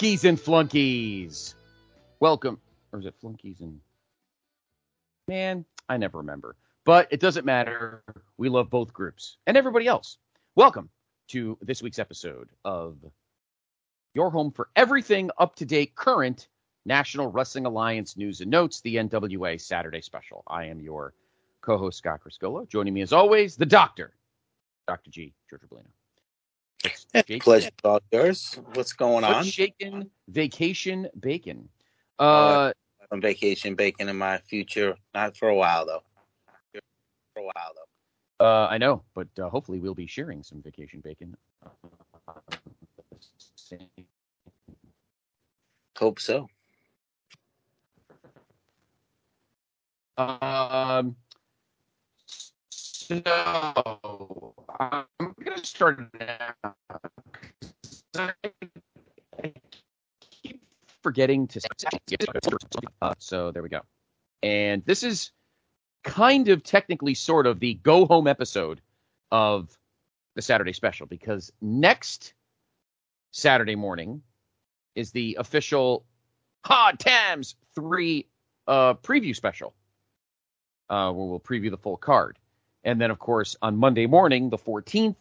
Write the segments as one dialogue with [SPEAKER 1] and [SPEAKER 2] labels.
[SPEAKER 1] Junkies and flunkies. Welcome. Or is it flunkies and. Man, I never remember. But it doesn't matter. We love both groups and everybody else. Welcome to this week's episode of your home for everything up to date, current National Wrestling Alliance news and notes, the NWA Saturday special. I am your co host, Scott Criscuolo. Joining me as always, the doctor, Dr. G. George Blino. Jake-
[SPEAKER 2] Pleasure all yours. What's going on?
[SPEAKER 1] shaking vacation bacon?
[SPEAKER 2] Oh,
[SPEAKER 1] Uh,
[SPEAKER 2] I'm vacation bacon in my future. Not for a while though. For a while though.
[SPEAKER 1] uh, I know, but uh, hopefully we'll be sharing some vacation bacon.
[SPEAKER 2] Hope so.
[SPEAKER 1] Um, so I'm gonna start now. I keep forgetting to. Uh, so there we go. And this is kind of technically sort of the go home episode of the Saturday special because next Saturday morning is the official Hard Times 3 uh, preview special uh, where we'll preview the full card. And then, of course, on Monday morning, the 14th,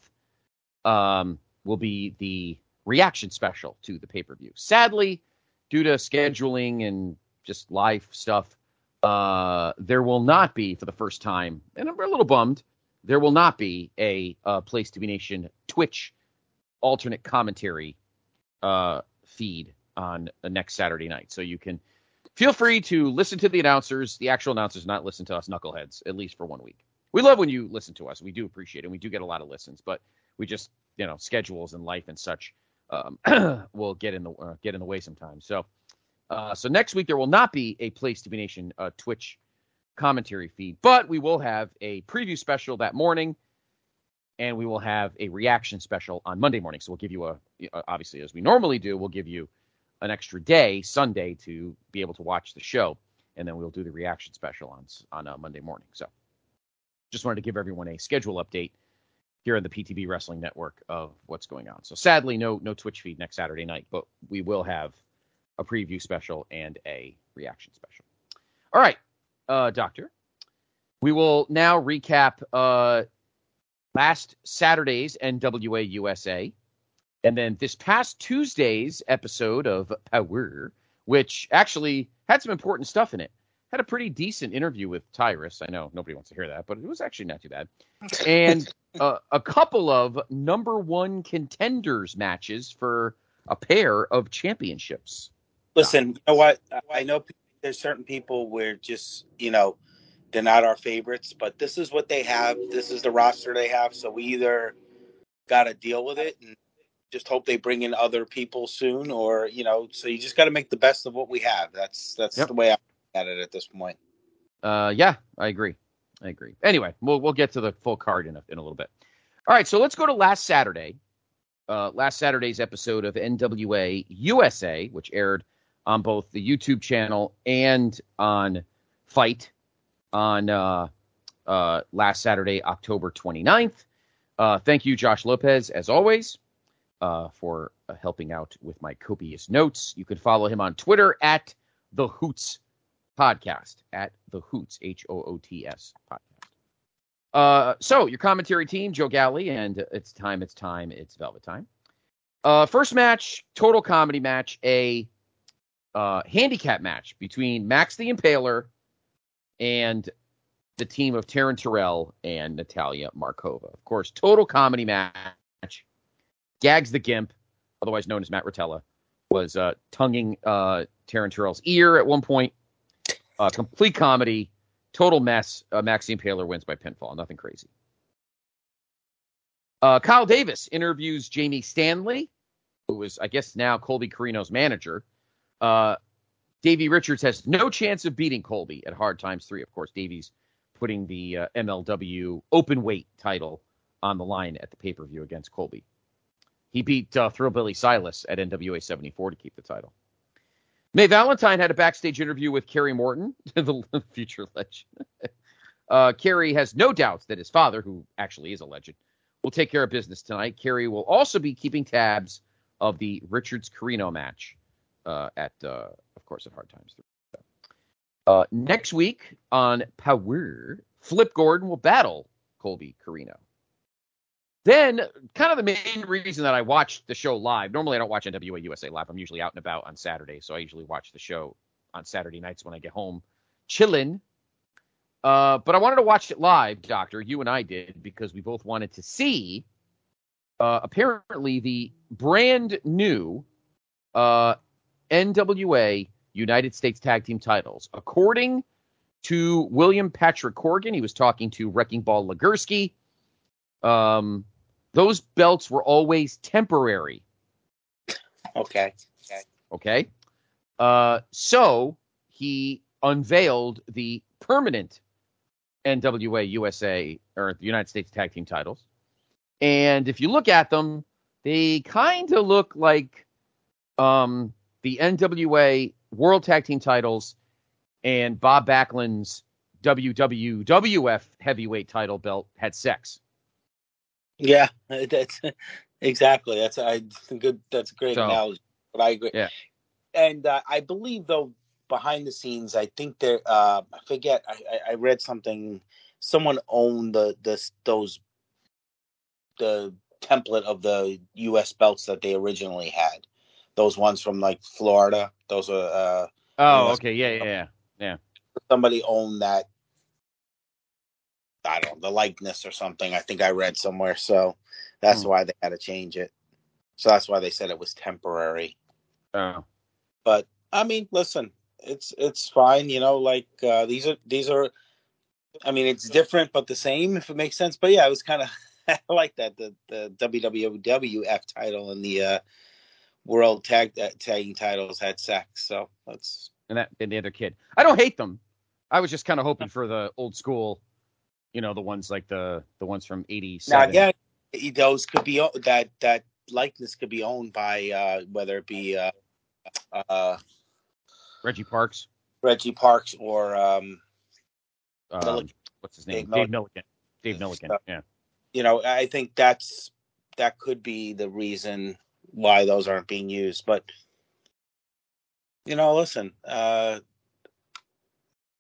[SPEAKER 1] um, will be the reaction special to the pay per view. Sadly, due to scheduling and just life stuff, uh, there will not be, for the first time, and I'm a little bummed, there will not be a uh, Place to Be Nation Twitch alternate commentary uh, feed on next Saturday night. So you can feel free to listen to the announcers, the actual announcers, not listen to us knuckleheads, at least for one week. We love when you listen to us. We do appreciate it. We do get a lot of listens, but we just, you know, schedules and life and such um, will get in the uh, get in the way sometimes. So, uh, so next week there will not be a Place to Be Nation uh, Twitch commentary feed, but we will have a preview special that morning, and we will have a reaction special on Monday morning. So we'll give you a, uh, obviously as we normally do, we'll give you an extra day, Sunday, to be able to watch the show, and then we'll do the reaction special on on uh, Monday morning. So, just wanted to give everyone a schedule update here on the PTB Wrestling Network of what's going on. So, sadly, no no Twitch feed next Saturday night, but we will have a preview special and a reaction special. All right, uh, Doctor, we will now recap uh, last Saturday's NWA USA. And then this past Tuesday's episode of Power, which actually had some important stuff in it, had a pretty decent interview with Tyrus. I know nobody wants to hear that, but it was actually not too bad. And uh, a couple of number one contenders matches for a pair of championships.
[SPEAKER 2] Listen, you know what? I know there's certain people where just you know they're not our favorites, but this is what they have. This is the roster they have. So we either got to deal with it and just hope they bring in other people soon, or you know, so you just got to make the best of what we have. That's that's
[SPEAKER 1] Yep.
[SPEAKER 2] the way I look at it at this point.
[SPEAKER 1] Uh, yeah, I agree. I agree. Anyway, we'll we'll get to the full card in a, in a little bit. All right, so let's go to last Saturday. Uh, last Saturday's episode of NWA USA, which aired on both the YouTube channel and on Fight on uh, uh, last Saturday, October 29th. Uh, thank you, Josh Lopez, as always, uh, for uh, helping out with my copious notes. You can follow him on Twitter at the Hoots Podcast at the Hoots H O O T S podcast. Uh, so your commentary team, Joe Galli, and it's time, it's time, it's Velvet time. Uh, first match, total comedy match, a uh, handicap match between Max the Impaler and the team of Taryn Terrell and Natalia Markova. Of course, total comedy match. Gags the Gimp, otherwise known as Matt Rotella, was uh, tonguing uh, Taryn Terrell's ear at one point. Uh, complete comedy, total mess. Uh, Max the Impaler wins by pinfall. Nothing crazy. Uh, Kyle Davis interviews Jamie Stanley, who is, I guess, now Colby Corino's manager. Uh, Davey Richards has no chance of beating Colby at Hard Times 3. Of course, Davey's putting the uh, MLW open weight title on the line at the pay per view against Colby. He beat uh, Thrillbilly Silas at NWA 74 to keep the title. May Valentine had a backstage interview with Kerry Morton, the future legend. uh, Kerry has no doubts that his father, who actually is a legend, will take care of business tonight. Kerry will also be keeping tabs of the Richards Corino match uh, at, uh, of course, at Hard Times. Uh, next week on Power, Flip Gordon will battle Colby Corino. Then, kind of the main reason that I watched the show live. Normally, I don't watch NWA USA live. I'm usually out and about on Saturday, so I usually watch the show on Saturday nights when I get home, chilling. Uh, but I wanted to watch it live, Doctor. You and I did because we both wanted to see. Uh, apparently, the brand new uh, NWA United States Tag Team titles, according to William Patrick Corgan, he was talking to Wrecking Ball Legursky. Um, those belts were always temporary.
[SPEAKER 2] Okay.
[SPEAKER 1] Okay. Okay. Uh, so he unveiled the permanent NWA USA or the United States Tag Team titles. And if you look at them, they kind of look like um, the NWA World Tag Team titles and Bob Backlund's WWWF heavyweight title belt had sex.
[SPEAKER 2] Yeah, that's exactly. That's I good. That's a great
[SPEAKER 1] So,
[SPEAKER 2] analogy. But I agree.
[SPEAKER 1] yeah.
[SPEAKER 2] And uh, I believe though behind the scenes, I think there. Uh, I forget. I, I- I read something. Someone owned the the those the template of the U.S. belts that they originally had. Those ones from like Florida. Those are uh,
[SPEAKER 1] Oh, okay. Yeah, yeah, yeah.
[SPEAKER 2] somebody owned that. I don't know the likeness or something. I think I read somewhere. So that's
[SPEAKER 1] Hmm.
[SPEAKER 2] why they had to change it. So that's why they said it was temporary.
[SPEAKER 1] Oh.
[SPEAKER 2] but I mean, listen, it's it's fine, you know. Like uh, these are these are, I mean, it's different but the same, if it makes sense. But yeah, it was kind of I like that the the WWF title and the uh, World Tag uh, Tagging titles had sex, so that's
[SPEAKER 1] and that and the other kid. I don't hate them. I was just kind of hoping for the old school, you know, the ones like the the ones from
[SPEAKER 2] now
[SPEAKER 1] '87.
[SPEAKER 2] again, those could be that that likeness could be owned by uh, whether it be uh, uh,
[SPEAKER 1] Reggie Parks,
[SPEAKER 2] Reggie Parks or um,
[SPEAKER 1] um, what's his name?
[SPEAKER 2] Dave
[SPEAKER 1] Dave Millican. Dave
[SPEAKER 2] Millican.
[SPEAKER 1] Yeah.
[SPEAKER 2] you know, I think that's that could be the reason why those aren't being used. But you know, listen, uh,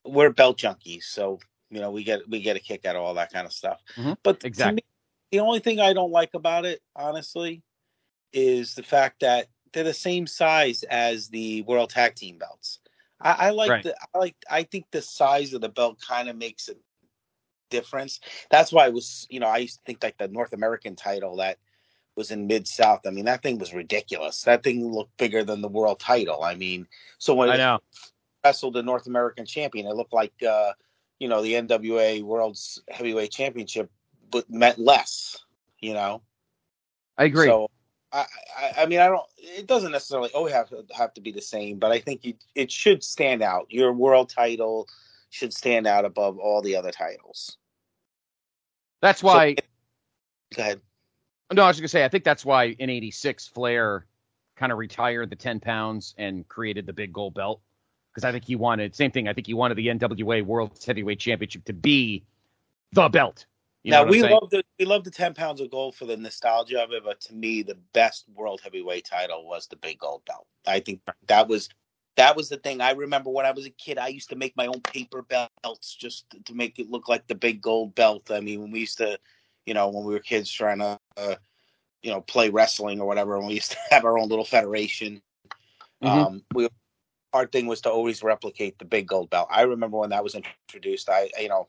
[SPEAKER 2] we're belt junkies, so you know we get we get a kick out of all that kind of stuff.
[SPEAKER 1] Mhm.
[SPEAKER 2] But
[SPEAKER 1] Exactly.
[SPEAKER 2] me, the only thing I don't like about it, honestly, is the fact that they're the same size as the World Tag Team belts. I, I like
[SPEAKER 1] Right.
[SPEAKER 2] the I like I think the size of the belt kind of makes a difference. That's why it was you know I used to think like the North American title that was in Mid South. I mean that thing was ridiculous. That thing looked bigger than the world title. I mean, so when
[SPEAKER 1] I know.
[SPEAKER 2] wrestled the North American champion, it looked like uh, you know the NWA World's Heavyweight Championship, but meant less. You know.
[SPEAKER 1] I agree.
[SPEAKER 2] So, I, I, I mean, I don't. It doesn't necessarily always have to have to be the same, but I think you, it should stand out. Your world title should stand out above all the other titles.
[SPEAKER 1] that's why.
[SPEAKER 2] Go ahead.
[SPEAKER 1] no, I was just gonna say. I think that's why in '86 Flair kind of retired the 10 pounds and created the big gold belt because I think he wanted same thing. I think he wanted the NWA World Heavyweight Championship to be the belt. You
[SPEAKER 2] now we love the we love the ten pounds of gold for the nostalgia of it, but to me, the best world heavyweight title was the big gold belt. I think that was that was the thing. I remember when I was a kid, I used to make my own paper belts just to make it look like the big gold belt. I mean, when we used to, you know, when we were kids trying to, uh, you know, play wrestling or whatever, and we used to have our own little federation.
[SPEAKER 1] Mhm.
[SPEAKER 2] Um, we our thing was to always replicate the big gold belt. I remember when that was introduced. I, you know,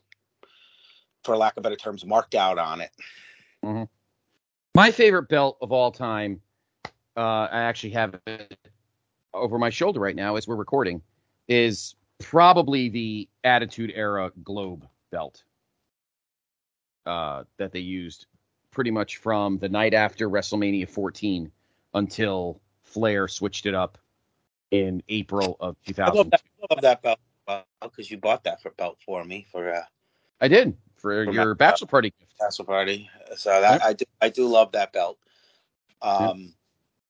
[SPEAKER 2] for lack of better terms, marked out on it.
[SPEAKER 1] My favorite belt of all time, uh, I actually have it over my shoulder right now as we're recording, is probably the Attitude Era Globe belt uh, that they used pretty much from the night after WrestleMania 14 until Flair switched it up in April of
[SPEAKER 2] I love
[SPEAKER 1] 2000.
[SPEAKER 2] that, I love that belt because you bought that for belt for me for uh,
[SPEAKER 1] I did for
[SPEAKER 2] From
[SPEAKER 1] your bachelor party gift.
[SPEAKER 2] castle party. So that I do I do love that belt. Um,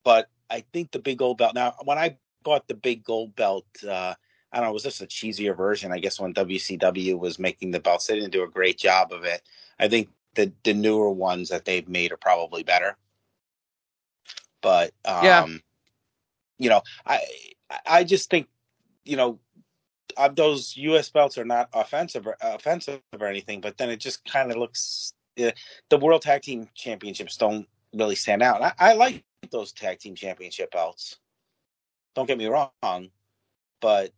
[SPEAKER 2] but I think the big gold belt. Now, when I bought the big gold belt, uh, I don't know, was this a cheesier version? I guess when WCW was making the belts, they didn't do a great job of it. I think the the newer ones that they've made are probably better. But um,
[SPEAKER 1] Yeah.
[SPEAKER 2] You know, I I just think you know those U.S. belts are not offensive or offensive or anything, but then it just kind of looks. Uh, the World Tag Team Championships don't really stand out. I, I like those Tag Team Championship belts. Don't get me wrong, but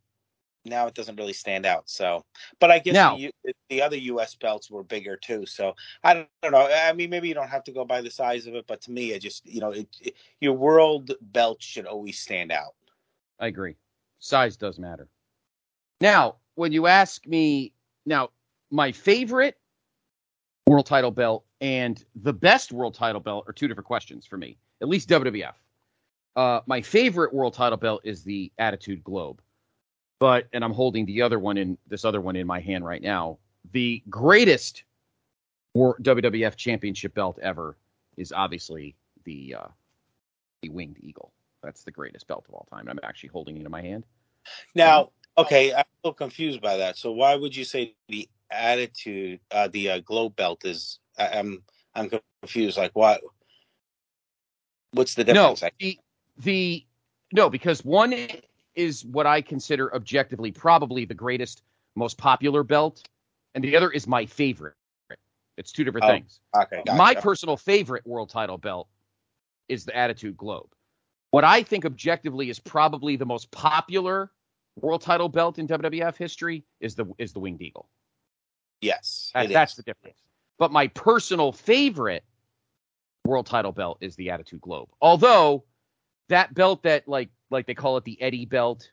[SPEAKER 2] now it doesn't really stand out. So, but I guess
[SPEAKER 1] Now-
[SPEAKER 2] the, the other U.S. belts were bigger too. So I don't, I don't know. I mean, maybe you don't have to go by the size of it, but to me, it just you know, it, it, your world belt should always stand out.
[SPEAKER 1] I agree. Size does matter. Now, when you ask me, now my favorite world title belt and the best world title belt are two different questions for me. At least WWF. Uh, my favorite world title belt is the Attitude Globe, but and I'm holding the other one in this other one in my hand right now. The greatest WWF Championship belt ever is obviously the uh, the Winged Eagle. That's the greatest belt of all time. I'm actually holding it in my hand.
[SPEAKER 2] Now, okay, I'm a little confused by that. So why would you say the attitude, uh, the uh, globe belt is? I, I'm I'm confused. Like what? What's the
[SPEAKER 1] No,
[SPEAKER 2] difference? I-
[SPEAKER 1] the the no, because one is what I consider objectively probably the greatest, most popular belt, and the other is my favorite. It's two different
[SPEAKER 2] Oh,
[SPEAKER 1] things.
[SPEAKER 2] okay, gotcha.
[SPEAKER 1] My personal favorite world title belt is the Attitude Globe. What I think objectively is probably the most popular world title belt in WWF history is the is the Winged Eagle.
[SPEAKER 2] yes,
[SPEAKER 1] That- that's
[SPEAKER 2] is.
[SPEAKER 1] the difference. But my personal favorite world title belt is the Attitude Globe. Although that belt that like like they call it the Eddie belt,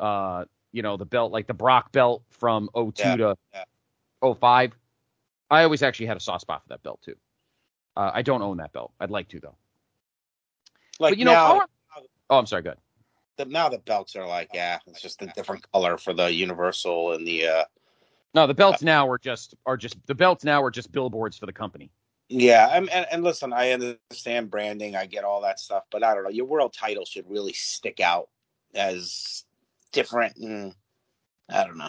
[SPEAKER 1] uh, you know, the belt like the Brock belt from 02
[SPEAKER 2] Yeah,
[SPEAKER 1] to
[SPEAKER 2] yeah.
[SPEAKER 1] 05. I always actually had a soft spot for that belt too. Uh, I don't own that belt. I'd like to though.
[SPEAKER 2] Like
[SPEAKER 1] but you know,
[SPEAKER 2] now,
[SPEAKER 1] our- oh, I'm sorry. Good.
[SPEAKER 2] the, now the belts are like, yeah, it's just a different color for the universal and the. uh
[SPEAKER 1] No, the belts now are just are just the belts now are just billboards for the company.
[SPEAKER 2] Yeah, and, and and listen, I understand branding, I get all that stuff, but I don't know. Your world title should really stick out as different, and I don't know.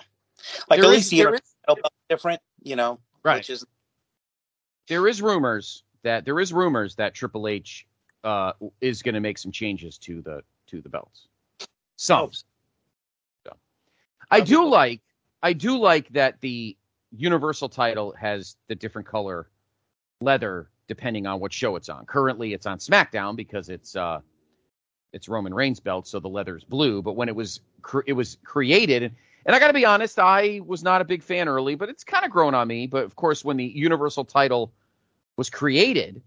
[SPEAKER 2] Like
[SPEAKER 1] There
[SPEAKER 2] at
[SPEAKER 1] is-
[SPEAKER 2] least the belt's different, you know,
[SPEAKER 1] Right.
[SPEAKER 2] which is
[SPEAKER 1] there is rumors that there is rumors that Triple H uh, is going to make some changes to the to the belts. Some. I do like I do like that the Universal title has the different color leather depending on what show it's on. Currently, it's on SmackDown because it's uh it's Roman Reigns belt, so the leather's blue. But when it was cre- it was created, and I got to be honest, I was not a big fan early, but it's kind of grown on me. But of course, when the Universal title was created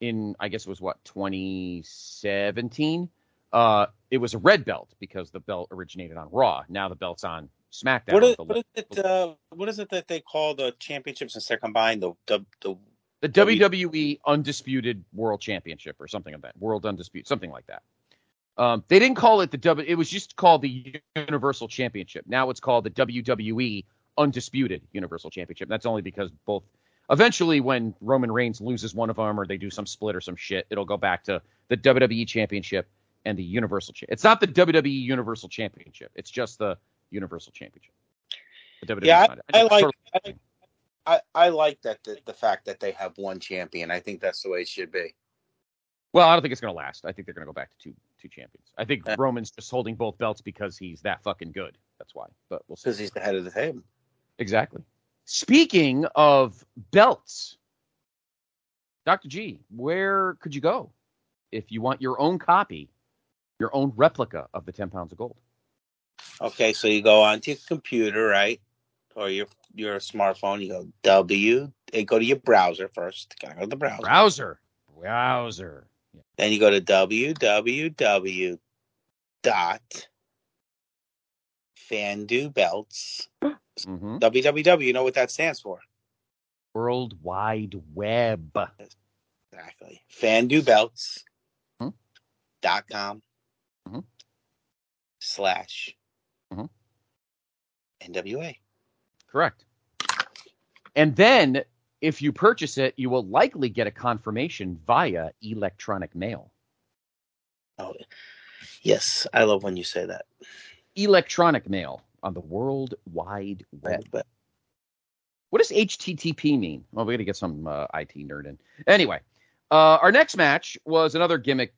[SPEAKER 1] in, I guess it was what 2017, uh, it was a red belt because the belt originated on Raw. Now the belt's on SmackDown.
[SPEAKER 2] what is,
[SPEAKER 1] The-
[SPEAKER 2] what is it? Uh, what is it that they call the championships since they're combined? The the, the
[SPEAKER 1] the WWE Undisputed World Championship or something of that. World Undisputed, something like that. Um, they didn't call it the W. It was just called the Universal Championship. Now it's called the WWE Undisputed Universal Championship. That's only because both. Eventually, when Roman Reigns loses one of them, or they do some split or some shit, it'll go back to the WWE Championship and the Universal. Cha- it's not the WWE Universal Championship. It's just the Universal Championship. The WWE's
[SPEAKER 2] Yeah,
[SPEAKER 1] not-
[SPEAKER 2] I
[SPEAKER 1] just
[SPEAKER 2] like
[SPEAKER 1] totally-
[SPEAKER 2] I, like- I I like that the, the fact that they have one champion. I think that's the way it should be.
[SPEAKER 1] Well, I don't think it's going to last. I think they're going to go back to two two champions. I think
[SPEAKER 2] Yeah.
[SPEAKER 1] Roman's just holding both belts because he's that fucking good. That's why. But we'll see.
[SPEAKER 2] Because he's the head of the table.
[SPEAKER 1] Exactly. Speaking of belts, Dr. G, where could you go if you want your own copy, your own replica of the 10 pounds of gold?
[SPEAKER 2] Okay, so you go onto your computer, right? Or your your smartphone, you go W. eh, Go to your browser first. Gotta go to the browser.
[SPEAKER 1] Browser. Browser.
[SPEAKER 2] Then you go to www dot fandu belts.
[SPEAKER 1] Mm-hmm.
[SPEAKER 2] www. You know what that stands for?
[SPEAKER 1] World Wide Web.
[SPEAKER 2] Exactly. Fandu belts.
[SPEAKER 1] Hmm.
[SPEAKER 2] Dot com.
[SPEAKER 1] Mhm.
[SPEAKER 2] Slash.
[SPEAKER 1] Mhm.
[SPEAKER 2] NWA.
[SPEAKER 1] Correct. And then, if you purchase it, you will likely get a confirmation via electronic mail.
[SPEAKER 2] Oh, yes. I love when you say that.
[SPEAKER 1] Electronic mail on the World Wide Web.
[SPEAKER 2] But
[SPEAKER 1] What does HTTP mean? Well, we got to get some uh, IT nerd in. Anyway, uh, our next match was another gimmick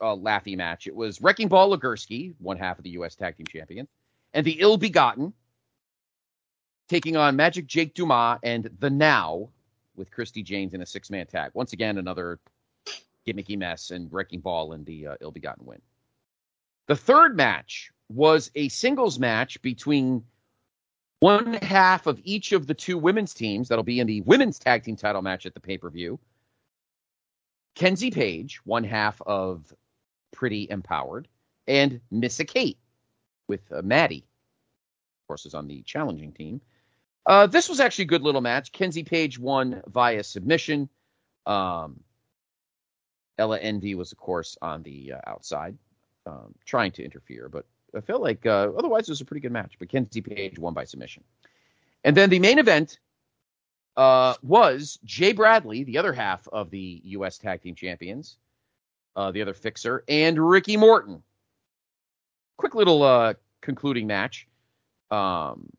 [SPEAKER 1] uh, laughy match. It was Wrecking Ball Legursky, one half of the U.S. Tag Team Champion, and the Ill Begotten taking on Magic Jake Dumas and the Now with Christy James in a six man tag. Once again, another gimmicky mess and Wrecking Ball in the uh, Ill Begotten win. The third match was a singles match between one half of each of the two women's teams that'll be in the women's tag team title match at the pay per view. Kenzie Paige, one half of Pretty Empowered, and Missa Kate with uh, Maddie, of course, is on the challenging team. Uh, this was actually a good little match. Kenzie Paige won via submission. Um, Ella Envy was, of course, on the uh, outside, um, trying to interfere, but I felt like uh, otherwise it was a pretty good match. But Kenzie Paige won by submission. And then the main event uh, was Jay Bradley, the other half of the U.S. Tag Team Champions, uh, the other fixer, and Ricky Morton. Quick little uh, concluding match. Um,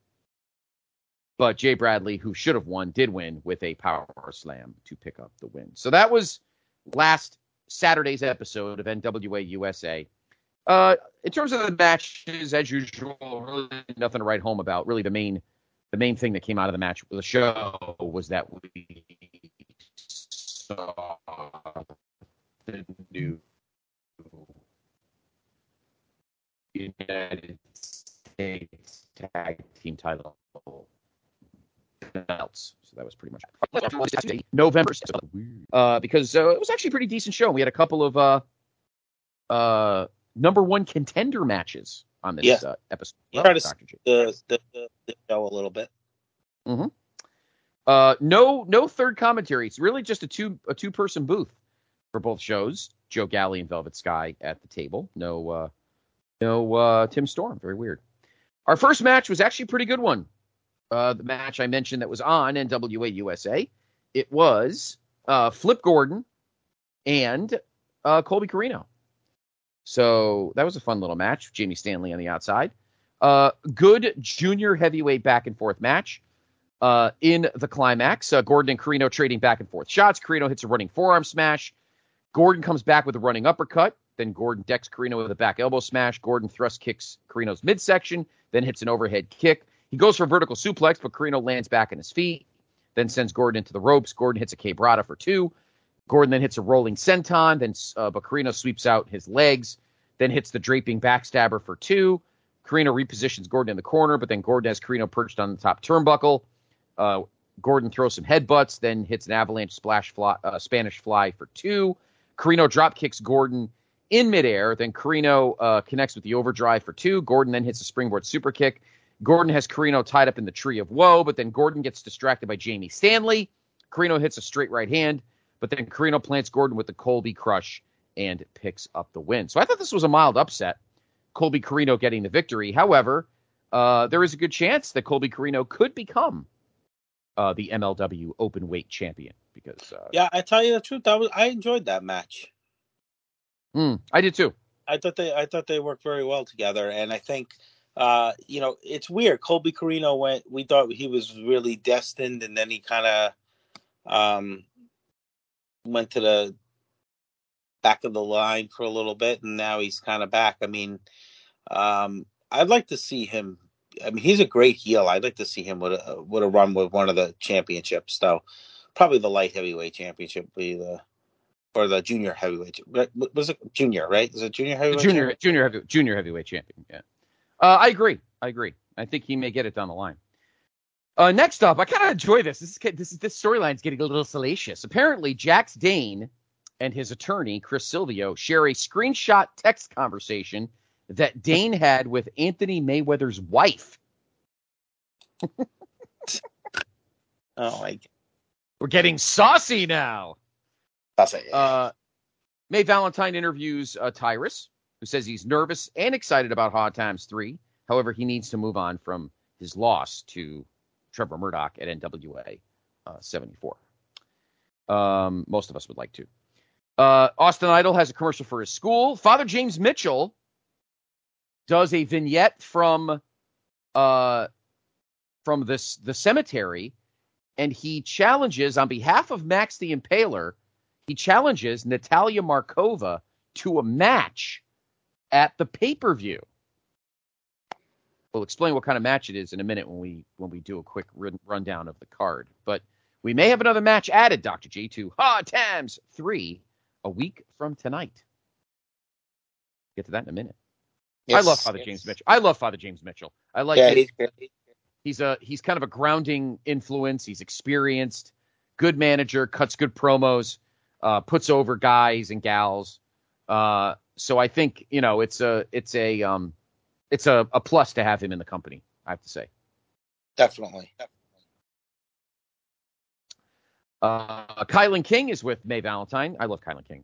[SPEAKER 1] but Jay Bradley, who should have won, did win with a power slam to pick up the win. So that was last Saturday's episode of NWA USA. Uh, in terms of the matches, as usual, really nothing to write home about. Really, the main the main thing that came out of the match, the show, was that we saw the new United States Tag Team title belts. So that was pretty much November. Uh, because uh, it was actually a pretty decent show. We had a couple of uh, uh, number one contender matches on this
[SPEAKER 2] Yeah.
[SPEAKER 1] uh, episode.
[SPEAKER 2] You try to the, the, the, show a little bit.
[SPEAKER 1] Uh, no, no third commentary. It's really just a two a two person booth for both shows. Joe Galli and Velvet Sky at the table. No, uh, no uh, Tim Storm. Very weird. Our first match was actually a pretty good one. Uh, the match I mentioned that was on NWA USA. It was uh, Flip Gordon and uh, Colby Corino. So that was a fun little match. Jamie Stanley on the outside. Uh, good junior heavyweight back and forth match. Uh, in the climax, uh, Gordon and Corino trading back and forth shots. Corino hits a running forearm smash. Gordon comes back with a running uppercut. Then Gordon decks Corino with a back elbow smash. Gordon thrust kicks Corino's midsection, then hits an overhead kick. He goes for a vertical suplex, but Corino lands back on his feet, then sends Gordon into the ropes. Gordon hits a quebrada for two. Gordon then hits a rolling senton, then uh, but Corino sweeps out his legs, then hits the draping backstabber for two. Corino repositions Gordon in the corner, but then Gordon has Corino perched on the top turnbuckle. Uh, Gordon throws some headbutts, then hits an avalanche splash fly, uh, Spanish fly for two. Corino drop kicks Gordon in midair. Then Corino uh, connects with the overdrive for two. Gordon then hits a springboard super kick. Gordon has Corino tied up in the tree of woe, but then Gordon gets distracted by Jamie Stanley. Corino hits a straight right hand, but then Corino plants Gordon with the Colby crush and picks up the win. So I thought this was a mild upset. Colby Corino getting the victory. However, uh, there is a good chance that Colby Corino could become uh, the MLW open weight champion because uh,
[SPEAKER 2] Yeah, I tell you the truth, I was I enjoyed that match.
[SPEAKER 1] hmm, I did too.
[SPEAKER 2] I thought they I thought they worked very well together, and I think uh, you know it's weird. Colby Corino went. We thought he was really destined, and then he kind of um, went to the back of the line for a little bit, and now he's kind of back. I mean, um, I'd like to see him. I mean, he's a great heel. I'd like to see him with a with a run with one of the championships, though. Probably the light heavyweight championship be the or the junior heavyweight. What was it junior? Right? Is it junior heavyweight?
[SPEAKER 1] junior junior heavy, junior heavyweight champion. Yeah, uh, I agree. I agree. I think he may get it down the line. Uh, next up, I kind of enjoy this. This is this is this storyline's getting a little salacious. Apparently, Jax Dane and his attorney Chris Silvio share a screenshot text conversation that Dane had with Anthony Mayweather's wife.
[SPEAKER 2] Oh my
[SPEAKER 1] We're getting saucy now.
[SPEAKER 2] god.
[SPEAKER 1] Uh, May Valentine interviews uh, Tyrus, who says he's nervous and excited about Hard Times 3. However, he needs to move on from his loss to Trevor Murdoch at NWA uh, 74. Um, most of us would like to. Uh, Austin Idol has a commercial for his school. Father James Mitchell does a vignette from uh, from this the cemetery, and he challenges on behalf of Max the Impaler. He challenges Natalia Markova to a match at the pay per view. We'll explain what kind of match it is in a minute when we when we do a quick run, rundown of the card. But we may have another match added, Doctor G, to Hard Times Three a week from tonight. Get to that in a minute. I love Father
[SPEAKER 2] yes.
[SPEAKER 1] James Mitchell. I love Father James Mitchell. I like
[SPEAKER 2] yeah,
[SPEAKER 1] his-
[SPEAKER 2] he's
[SPEAKER 1] he's a he's kind of a grounding influence. He's experienced, good manager, cuts good promos, uh, puts over guys and gals. Uh, so I think you know it's a it's a um it's a, a plus to have him in the company. I have to say.
[SPEAKER 2] Definitely.
[SPEAKER 1] Uh, Kilynn King is with May Valentine. I love Kilynn King.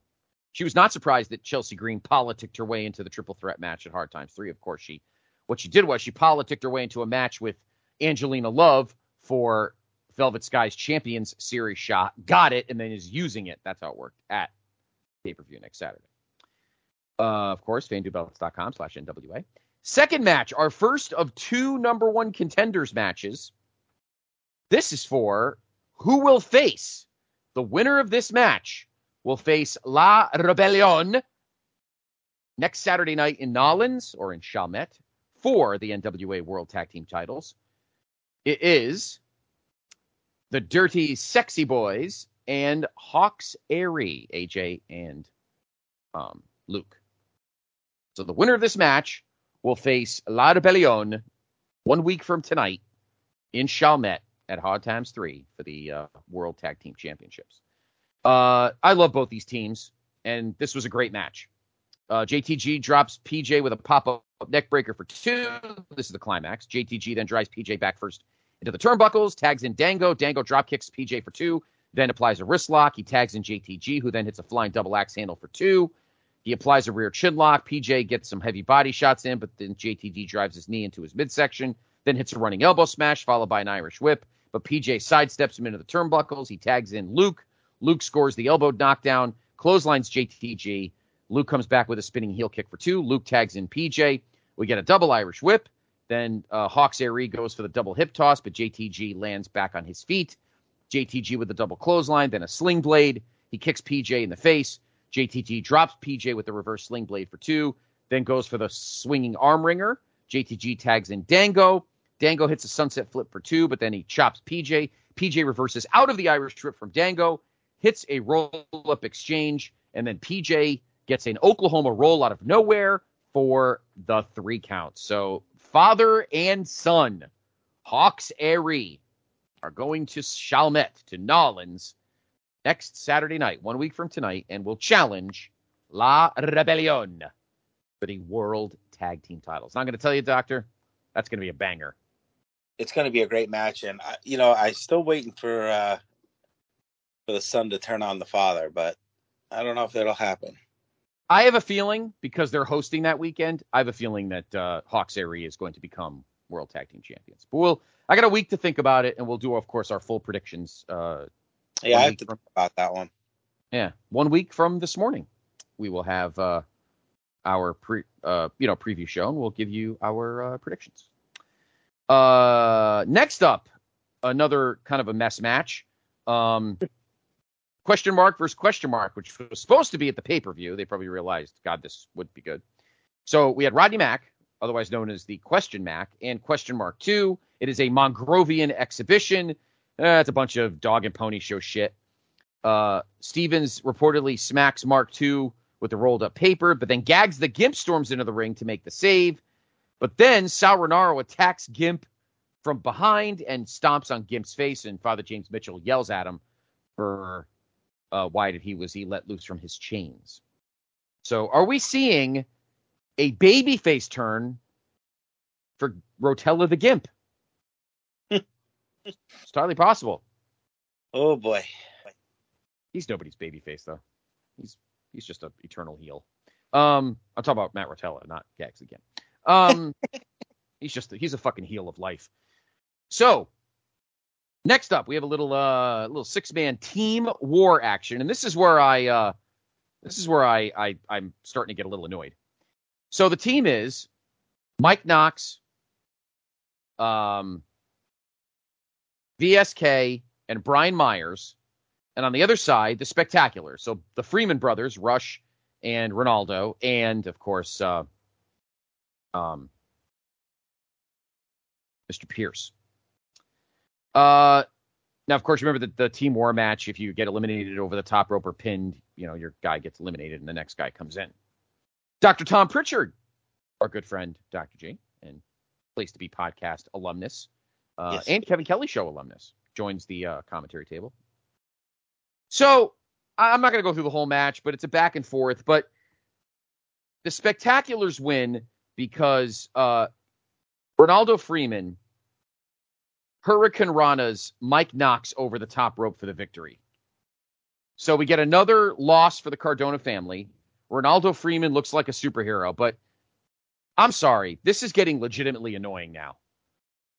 [SPEAKER 1] She was not surprised that Chelsea Green politicked her way into the triple threat match at Hard Times 3. Of course, she what she did was she politicked her way into a match with Angelina Love for Velvet Sky's Champions Series shot, got it, and then is using it. That's how it worked at pay per view next Saturday. Uh, of course, fandubelts.com slash NWA. Second match, our first of two number one contenders matches. This is for who will face the winner of this match will face La Rebellion next Saturday night in Nolens or in Chalmette for the NWA World Tag Team titles. It is the Dirty Sexy Boys and Hawx Aerie, AJ and um, Luke. So the winner of this match will face La Rebellion one week from tonight in Chalmette at Hard Times 3 for the uh, World Tag Team Championships. Uh, I love both these teams, and this was a great match. Uh, JTG drops PJ with a pop up neck breaker for two. This is the climax. JTG then drives PJ back first into the turnbuckles, tags in Dango. Dango drop kicks PJ for two, then applies a wrist lock. He tags in JTG, who then hits a flying double axe handle for two. He applies a rear chin lock. PJ gets some heavy body shots in, but then JTG drives his knee into his midsection, then hits a running elbow smash, followed by an Irish whip. But PJ sidesteps him into the turnbuckles. He tags in Luke. Luke scores the elbow knockdown, clotheslines JTG. Luke comes back with a spinning heel kick for two. Luke tags in PJ. We get a double Irish whip. Then uh, Hawx Aerie goes for the double hip toss, but JTG lands back on his feet. JTG with the double clothesline, then a sling blade. He kicks PJ in the face. JTG drops PJ with the reverse sling blade for two, then goes for the swinging arm wringer. JTG tags in Dango. Dango hits a sunset flip for two, but then he chops PJ. PJ reverses out of the Irish trip from Dango, hits a roll up exchange, and then PJ gets an Oklahoma roll out of nowhere for the three count. So father and son, Hawx Aerie, are going to Chalmette to Nolens next Saturday night, one week from tonight, and will challenge La Rebellion for the World Tag Team titles. I'm not going to tell you, Doctor, that's going to be a banger.
[SPEAKER 2] It's going to be a great match, and I, you know, I'm still waiting for uh for the son to turn on the father, but I don't know if that'll happen.
[SPEAKER 1] I have a feeling because they're hosting that weekend. I have a feeling that uh, Hawx Aerie is going to become World Tag Team champions. But we'll, I got a week to think about it, and we'll do, of course, our full predictions. Uh,
[SPEAKER 2] Yeah, I have to
[SPEAKER 1] from-
[SPEAKER 2] think about that one.
[SPEAKER 1] yeah, one week from this morning, we will have uh, our pre, uh, you know, preview show, and we'll give you our uh, predictions. Uh, next up, another kind of a mess match. Um, question mark versus question mark, which was supposed to be at the pay per view. They probably realized, God, this would be good. So we had Rodney Mack, otherwise known as the Question Mac, and Question Mark Two. It is a Mongrovian exhibition. Uh, it's a bunch of dog and pony show shit. Uh, Stevens reportedly smacks Mark II with the rolled up paper, but then gags the Gimp storms into the ring to make the save. But then Sal Rinauro attacks Gimp from behind and stomps on Gimp's face, and Father James Mitchell yells at him for uh, why did he was he let loose from his chains. So are we seeing a babyface turn for Rotella the Gimp? It's entirely possible.
[SPEAKER 2] Oh boy.
[SPEAKER 1] He's nobody's babyface though. He's he's just an eternal heel. Um, I'm talking about Matt Rotella, not Gags again. Um, he's just he's a fucking heel of life. So next up, we have a little uh little six man team war action, and this is where I uh this is where I I I'm starting to get a little annoyed. So the team is Mike Knox, um, VSK, and Brian Myers. And on the other side, the spectacular. So the Freeman brothers, Rush and Ronaldo, and of course, uh, um, Mr. Pierce. Uh, now, of course, remember the, the team war match. If you get eliminated over the top rope or pinned, you know your guy gets eliminated, and the next guy comes in. Dr. Tom Prichard, our good friend Dr. G, and Place to Be podcast alumnus, uh,
[SPEAKER 2] Yes.
[SPEAKER 1] and Kevin Kelly show alumnus, joins the uh, commentary table. So I'm not going to go through the whole match, but it's a back and forth. But the Spectaculars win because uh, Ronaldo Freeman, Hurricane Rana's Mike Knox over the top rope for the victory. So we get another loss for the Cardona family. Ronaldo Freeman looks like a superhero, but I'm sorry, this is getting legitimately annoying now.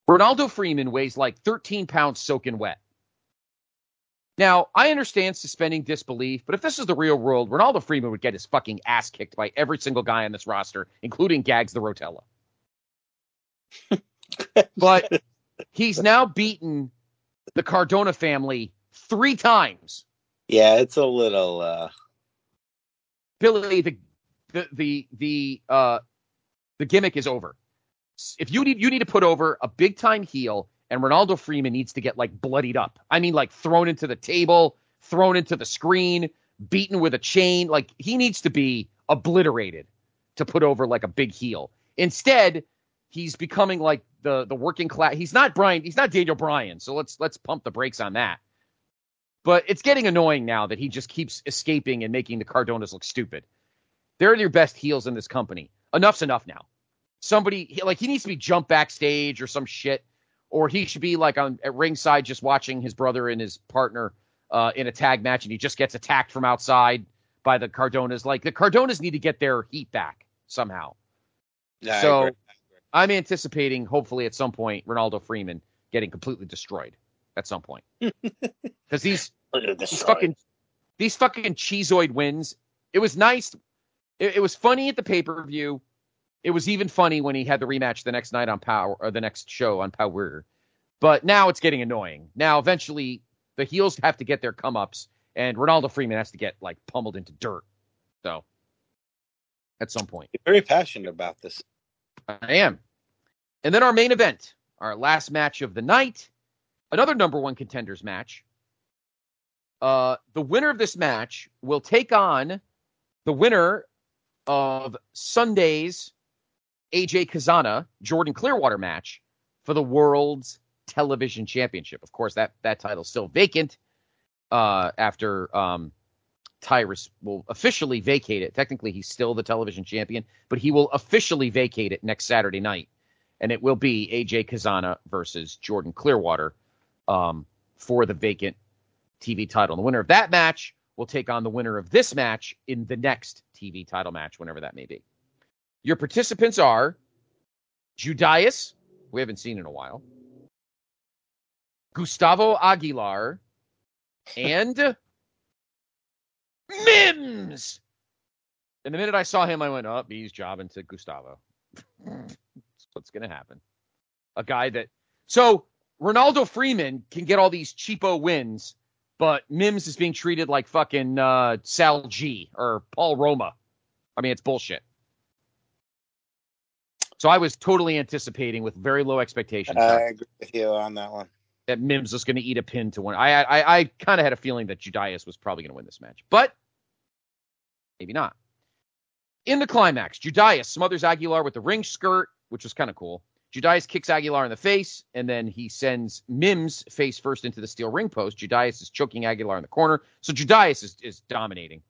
[SPEAKER 1] Ronaldo Freeman weighs like 13 pounds soaking wet. Now, I understand suspending disbelief, but if this is the real world, Ronaldo Freeman would get his fucking ass kicked by every single guy on this roster, including Gags the Rotella. but he's now beaten the Cardona family three times.
[SPEAKER 2] Yeah, it's a little uh
[SPEAKER 1] Billy, the the the the uh the gimmick is over. If you need you need to put over a big time heel, and Ronaldo Freeman needs to get like bloodied up. I mean, like thrown into the table, thrown into the screen, beaten with a chain. Like he needs to be obliterated to put over like a big heel. Instead, he's becoming like the the working class. He's not Brian. He's not Daniel Bryan. So let's let's pump the brakes on that. But it's getting annoying now that he just keeps escaping and making the Cardonas look stupid. They're your best heels in this company. Enough's enough now. Somebody like he needs to be jumped backstage or some shit, or he should be like on at ringside just watching his brother and his partner uh, in a tag match, and he just gets attacked from outside by the Cardonas. Like the Cardonas need to get their heat back somehow.
[SPEAKER 2] yeah, I
[SPEAKER 1] So-
[SPEAKER 2] agree.
[SPEAKER 1] I'm anticipating, hopefully, at some point, Ronaldo Freeman getting completely destroyed at some point because these
[SPEAKER 2] Look at this
[SPEAKER 1] these fucking these fucking cheeseoid wins. It was nice. It, it was funny at the pay per view. It was even funny when he had the rematch the next night on Power or the next show on Power. But now it's getting annoying. Now eventually the heels have to get their come ups, and Ronaldo Freeman has to get like pummeled into dirt. So at some point.
[SPEAKER 2] You're very passionate about this.
[SPEAKER 1] I am. And then our main event, our last match of the night, another number one contenders match. Uh, the winner of this match will take on the winner of Sunday's AJ Cazana Jordan Clearwater match for the World's Television Championship. Of course, that that title's still vacant uh, after um, Tyrus will officially vacate it. Technically, he's still the television champion, but he will officially vacate it next Saturday night, and it will be AJ Cazana versus Jordan Clearwater um, for the vacant TV title. And the winner of that match will take on the winner of this match in the next TV title match, whenever that may be. Your participants are Judais, we haven't seen in a while, Gustavo Aguilar, and Mims. And the minute I saw him, I went, oh, he's jobbing to Gustavo. That's what's going to happen. A guy that. So Ronaldo Freeman can get all these cheapo wins, but Mims is being treated like fucking uh, Sal G or Paul Roma. I mean, it's bullshit. So I was totally anticipating with very low expectations
[SPEAKER 2] I agree with you on that one.
[SPEAKER 1] that Mims was going to eat a pin to win. I I, I kind of had a feeling that Judais was probably going to win this match, but maybe not. In the climax, Judais smothers Aguilar with the ring skirt, which was kind of cool. Judais kicks Aguilar in the face, and then he sends Mims face first into the steel ring post. Judais is choking Aguilar in the corner, so Judias is, is dominating.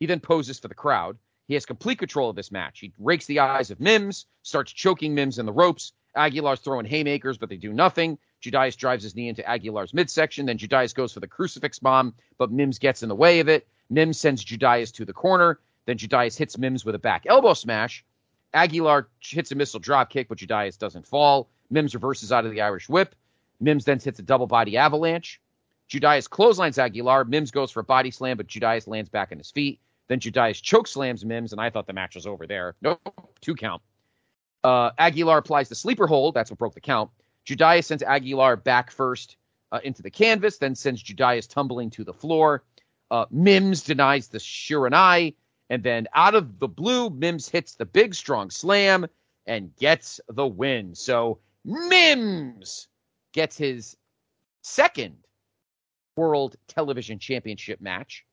[SPEAKER 1] He then poses for the crowd. He has complete control of this match. He rakes the eyes of Mims, starts choking Mims in the ropes. Aguilar's throwing haymakers, but they do nothing. Judais drives his knee into Aguilar's midsection. Then Judais goes for the crucifix bomb, but Mims gets in the way of it. Mims sends Judais to the corner. Then Judais hits Mims with a back elbow smash. Aguilar hits a missile drop kick, but Judais doesn't fall. Mims reverses out of the Irish whip. Mims then hits a double body avalanche. Judais clotheslines Aguilar. Mims goes for a body slam, but Judais lands back on his feet. Then Judais choke slams Mims, and I thought the match was over there. Nope, two count. Uh, Aguilar applies the sleeper hold. That's what broke the count. Judais sends Aguilar back first uh, into the canvas, then sends Judais tumbling to the floor. Uh, Mims denies the Shiranui, and then out of the blue, Mims hits the big strong slam and gets the win. So Mims gets his second World Television Championship match.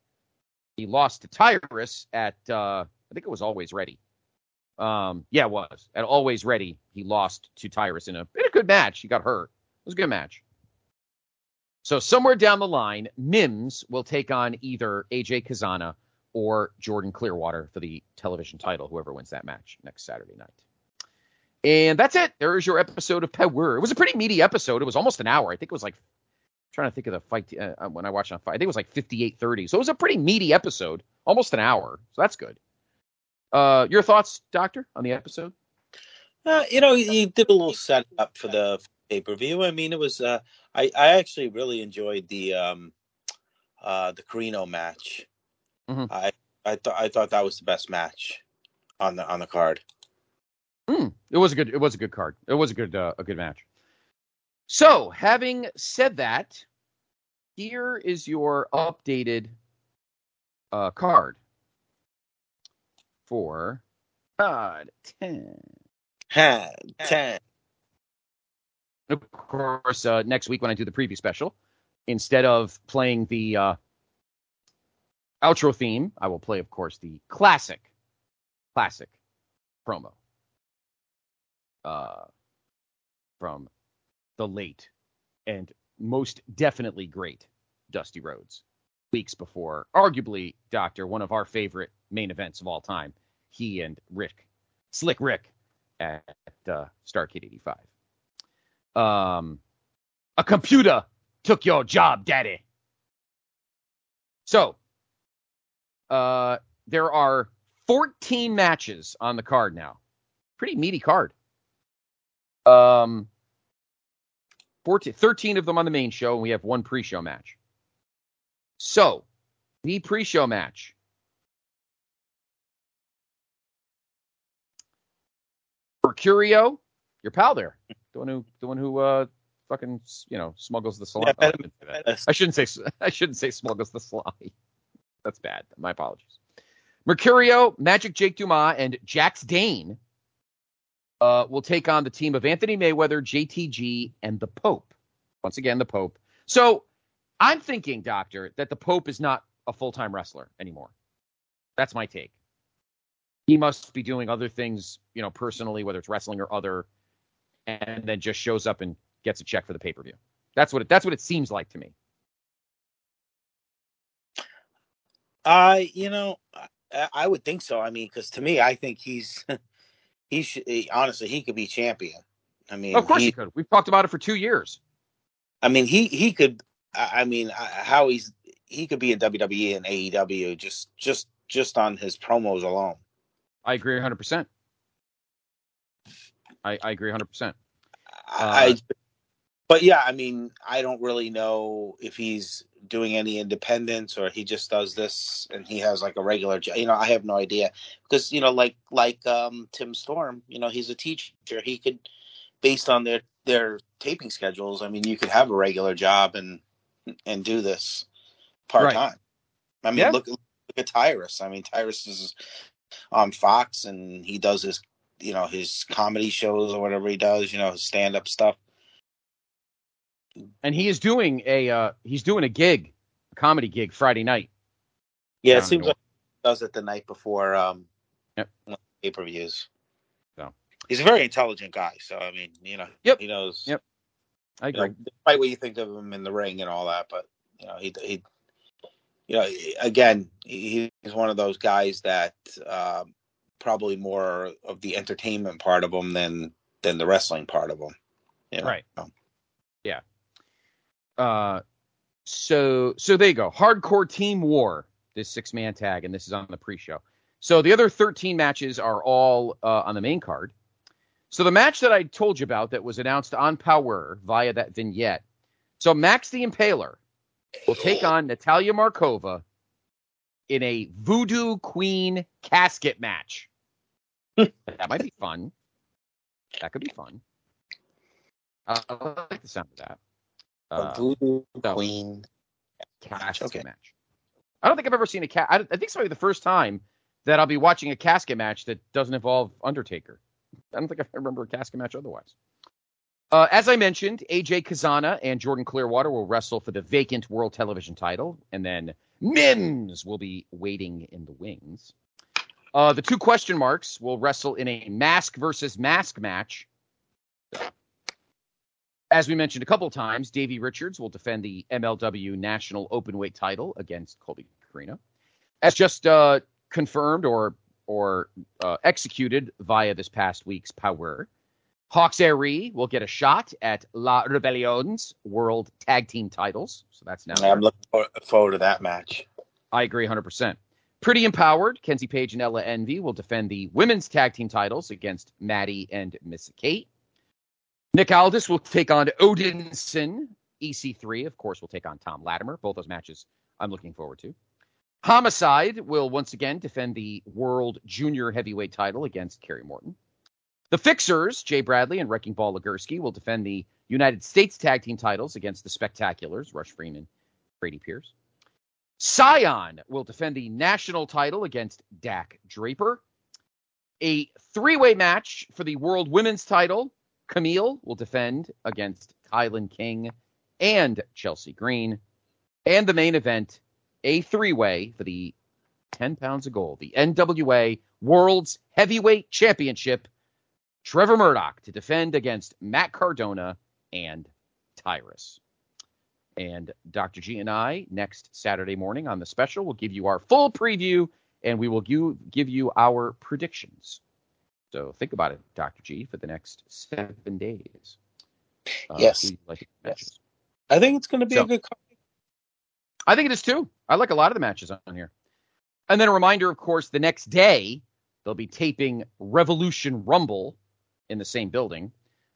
[SPEAKER 1] He lost to Tyrus at uh, I think it was Always Ready. Um, yeah, it was at Always Ready. He lost to Tyrus in a in a good match. He got hurt. It was a good match. So somewhere down the line, Mims will take on either AJ Cazana or Jordan Clearwater for the television title, whoever wins that match next Saturday night. And that's it. There is your episode of Power. It was a pretty meaty episode. It was almost an hour. I think it was like trying to think of the fight uh, when I watched on fight. I think it was like 58:30. So it was a pretty meaty episode, almost an hour. So that's good. Uh, your thoughts, Doctor, on the episode?
[SPEAKER 2] Uh, you know, he did a little setup for the pay per view. I mean, it was. Uh, I I actually really enjoyed the um, uh, the Corino match.
[SPEAKER 1] Mhm.
[SPEAKER 2] I I thought I thought that was the best match on the on the card.
[SPEAKER 1] Mm, it was a good. It was a good card. It was a good. Uh, a good match. So, having said that, here is your updated uh, card for God ten.
[SPEAKER 2] Had ten.
[SPEAKER 1] Of course, uh, next week when I do the preview special, instead of playing the uh, outro theme, I will play, of course, the classic, classic promo uh, from the late and most definitely great Dusty Rhodes. Weeks before, arguably, Doctor, one of our favorite main events of all time, he and Rick, Slick Rick, at uh, Starcade 85. Um, a computer took your job, daddy. So, uh, there are 14 matches on the card now. Pretty meaty card. Um, 14, 13 of them on the main show, and we have one pre-show match. So, the pre-show match. Mercurio, your pal there, the one who, the one who, uh, fucking, you know, smuggles the salami.
[SPEAKER 2] Yeah,
[SPEAKER 1] I shouldn't say. I shouldn't say, I shouldn't say smuggles the salami. That's bad. My apologies. Mercurio, Magic Jake Dumas, and Jax Dane uh, will take on the team of Anthony Mayweather, JTG, and the Pope. Once again, the Pope. So I'm thinking, Doctor, that the Pope is not a full time wrestler anymore. That's my take. He must be doing other things, you know, personally, whether it's wrestling or other, and then just shows up and gets a check for the pay per view. That's what it, that's what it seems like to me.
[SPEAKER 2] I you know I, I would think so. I mean, because to me, I think he's he should he, honestly he could be champion. I mean,
[SPEAKER 1] of course
[SPEAKER 2] he,
[SPEAKER 1] he could. We've talked about it for two years.
[SPEAKER 2] I mean, he he could. I I mean, I- how he's he could be in WWE and AEW just just just on his promos alone.
[SPEAKER 1] I agree 100%. I, I agree 100%.
[SPEAKER 2] I, I uh, but yeah, I mean, I don't really know if he's doing any independence or he just does this and he has like a regular job. You know, I have no idea because you know, like like um Tim Storm, you know, he's a teacher. He could, based on their their taping schedules, I mean, you could have a regular job and and do this part time. I mean,
[SPEAKER 1] Yeah.
[SPEAKER 2] look look at Tyrus. I mean, Tyrus is on Fox and he does his you know his comedy shows or whatever he does. You know, his stand up stuff.
[SPEAKER 1] And he is doing a uh, he's doing a gig, a comedy gig Friday night.
[SPEAKER 2] Yeah, it seems like he does it the night before um
[SPEAKER 1] Yep.
[SPEAKER 2] pay per views. So he's a very intelligent guy. So I mean, you know,
[SPEAKER 1] Yep.
[SPEAKER 2] he knows.
[SPEAKER 1] Yep. I
[SPEAKER 2] you know,
[SPEAKER 1] agree.
[SPEAKER 2] despite what you think of him in the ring and all that, but you know, he he, you know, again, he- he's one of those guys that um, probably more of the entertainment part of him than than the wrestling part of him. You know?
[SPEAKER 1] Right. Uh, so so there you go. Hardcore Team War, this six man tag, and this is on the pre-show. So the other 13 matches are all uh, on the main card. So the match that I told you about that was announced on Power via that vignette. So Max the Impaler will take on Natalia Markova in a Voodoo Queen casket match. that might be fun. That could be fun. Uh, I like the sound of that.
[SPEAKER 2] A
[SPEAKER 1] Uh,
[SPEAKER 2] Voodoo
[SPEAKER 1] so-
[SPEAKER 2] Queen.
[SPEAKER 1] casket
[SPEAKER 2] Okay.
[SPEAKER 1] match. I don't think I've ever seen a cat. I, I think it's probably the first time that I'll be watching a casket match that doesn't involve Undertaker. I don't think I remember a casket match otherwise. Uh, as I mentioned, AJ Cazana and Jordan Clearwater will wrestle for the vacant World Television title, and then Mims will be waiting in the wings. Uh, the two question marks will wrestle in a mask versus mask match. As we mentioned a couple times, Davey Richards will defend the MLW National Openweight title against Colby Corino. As just uh, confirmed or or uh, executed via this past week's Power, Hawx Aerie will get a shot at La Rebellion's World Tag Team titles. So that's now.
[SPEAKER 2] I'm looking forward to that match.
[SPEAKER 1] I agree 100%. Pretty empowered, Kenzie Paige and Ella Envy will defend the women's tag team titles against Maddie and Miss Kate. Nick Aldis will take on Odinson. EC3, of course, will take on Tom Latimer. Both those matches I'm looking forward to. Homicide will once again defend the World Junior Heavyweight title against Kerry Morton. The Fixers, Jay Bradley and Wrecking Ball Legursky, will defend the United States Tag Team titles against the Spectaculars, Rush Freeman, Brady Pierce. Cyon will defend the national title against Dak Draper. A three way match for the World Women's title. Camille will defend against Kilynn King and Chelsea Green. And the main event, a three way for the 10 pounds of gold, the NWA World's Heavyweight Championship. Trevor Murdoch to defend against Matt Cardona and Tyrus. And Dr. G and I, next Saturday morning on the special, will give you our full preview and we will give, give you our predictions. So think about it, Dr. G, for the next seven days. Uh,
[SPEAKER 2] Yes.
[SPEAKER 1] like
[SPEAKER 2] Yes. I think it's going to be
[SPEAKER 1] So-
[SPEAKER 2] a good. card.
[SPEAKER 1] I think it is too. I like a lot of the matches on here. And then a reminder, of course, the next day they'll be taping Revolution Rumble in the same building.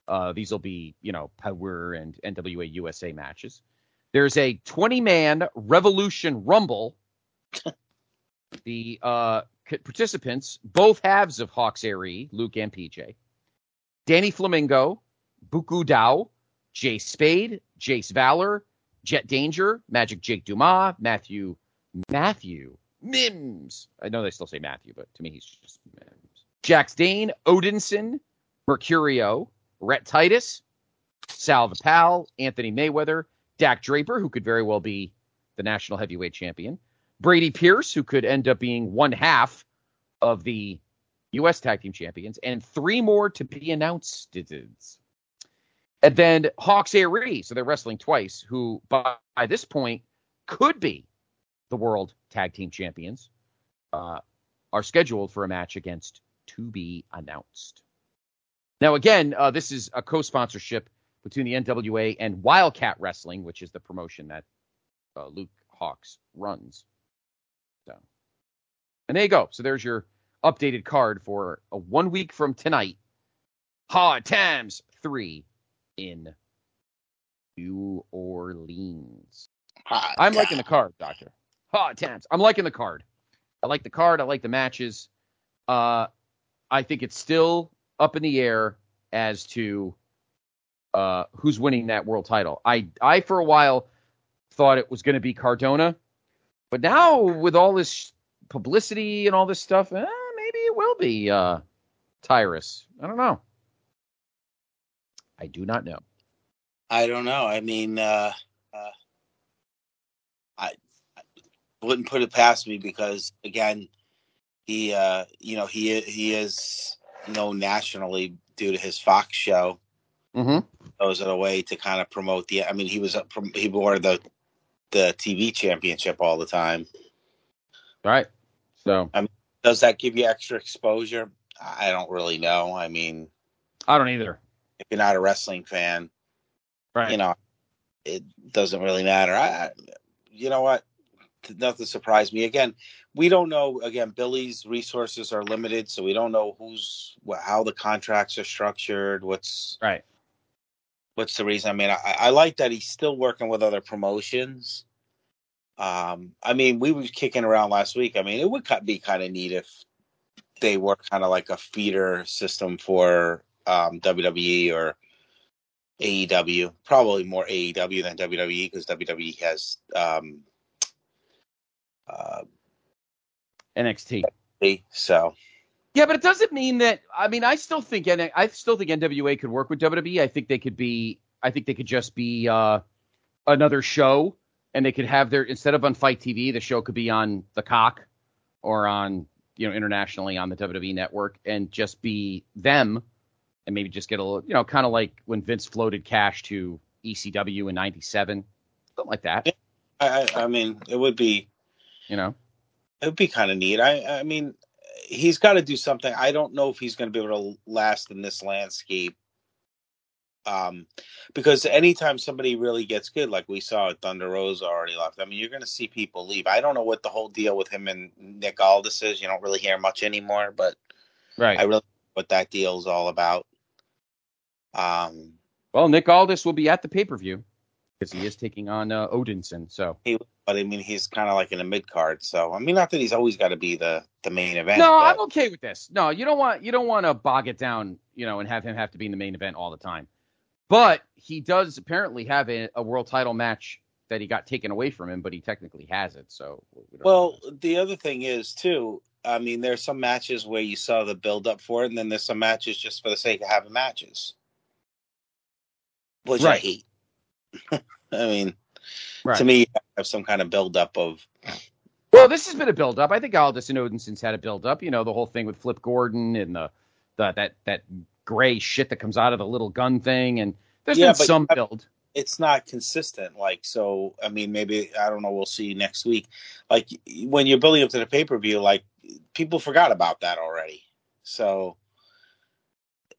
[SPEAKER 1] Uh, these will be, you know, Power and NWA USA matches. There's a 20 man Revolution Rumble. the uh, participants, both halves of Hawx Aerie, Luke and PJ, Danny Flamingo, Buku Dao, Jay Spade, Jace Valor, Jet Danger, Magic Jake Dumas, Matthew Matthew Mims. I know they still say Matthew, but to me he's just Mims. Jax Dane, Odinson, Mercurio, Rhett Titus, Sal Pal, Anthony Mayweather, Dak Draper, who could very well be the national heavyweight champion, Brady Pierce, who could end up being one half of the U.S. Tag Team Champions, and three more to be announced. And then Hawx Aerie, so they're wrestling twice, who by, by this point could be the World Tag Team Champions, uh, are scheduled for a match against to be announced. Now, again, uh, this is a co-sponsorship between the NWA and Wildcat Wrestling, which is the promotion that uh, Luke Hawx runs. So, and there you go. So there's your updated card for a one week from tonight. Hard Times three in New Orleans.
[SPEAKER 2] Hot
[SPEAKER 1] I'm liking the card, Doctor. Hard times. I'm liking the card. I like the card. I like the matches. Uh, I think it's still up in the air as to uh, who's winning that world title. I, I for a while thought it was going to be Cardona, but now with all this publicity and all this stuff, eh, maybe it will be uh, Tyrus. I don't know. I do not know.
[SPEAKER 2] I don't know. I mean, uh, uh, I, I wouldn't put it past me because again, he, uh, you know, he he is known nationally due to his Fox show.
[SPEAKER 1] Mm-hmm.
[SPEAKER 2] Those are the way to kind of promote the. I mean, he was a, he wore the the TV championship all the time.
[SPEAKER 1] Right. So
[SPEAKER 2] Does that give you extra exposure? I don't really know. I mean,
[SPEAKER 1] I don't either.
[SPEAKER 2] if you're not a wrestling fan,
[SPEAKER 1] Right.
[SPEAKER 2] you know, it doesn't really matter. I, I- you know what? Nothing surprised me. Again, we don't know. Again, Billy's resources are limited, so we don't know who's how the contracts are structured. What's
[SPEAKER 1] Right.
[SPEAKER 2] What's the reason? I mean, I, I like that he's still working with other promotions. Um, I mean, we were kicking around last week. I mean, it would be kind of neat if they were kind of like a feeder system for um, WWE or AEW. Probably more AEW than WWE because WWE has um, uh,
[SPEAKER 1] NXT.
[SPEAKER 2] so
[SPEAKER 1] Yeah, but it doesn't mean that. I mean, I still think N- I still think NWA could work with WWE. I think they could be. I think they could just be uh, another show, and they could have their instead of on Fight TV, the show could be on the Cock or on you know internationally on the WWE network, and just be them, and maybe just get a little, you know, kind of like when Vince floated cash to ECW in '97, something like that.
[SPEAKER 2] I, I, I mean, it would be
[SPEAKER 1] You know,
[SPEAKER 2] it would be kind of neat. I, I mean, he's got to do something. I don't know if he's going to be able to last in this landscape. Um, because anytime somebody really gets good, like we saw at Thunder Rosa already left, I mean, you're going to see people leave. I don't know what the whole deal with him and Nick Aldis is. You don't really hear much anymore, but
[SPEAKER 1] right?
[SPEAKER 2] I really know what that deal is all about. Um,
[SPEAKER 1] well, Nick Aldis will be at the pay per view because he is taking on uh, Odinson. So.
[SPEAKER 2] But I mean, he's kind of like in a mid card. So I mean, not that he's always got to be the the main event.
[SPEAKER 1] No,
[SPEAKER 2] but-
[SPEAKER 1] I'm okay with this. No, you don't want you don't want to bog it down, you know, and have him have to be in the main event all the time. But he does apparently have a, a world title match that he got taken away from him, but he technically has it. So we
[SPEAKER 2] Well, the other thing is too. I mean, there's some matches where you saw the build up for it, and then there's some matches just for the sake of having matches, which I
[SPEAKER 1] Right.
[SPEAKER 2] hate. I mean,
[SPEAKER 1] Right.
[SPEAKER 2] to me, some kind of buildup of
[SPEAKER 1] well, this has been a buildup. I think Aldis and Odinson's had a build up. You know, the whole thing with Flip Gordon and the, the that that gray shit that comes out of the little gun thing, and there's
[SPEAKER 2] Yeah,
[SPEAKER 1] been some build.
[SPEAKER 2] it's not consistent. Like, so I mean, maybe I don't know. We'll see next week. Like when you're building up to the pay per view, like people forgot about that already. So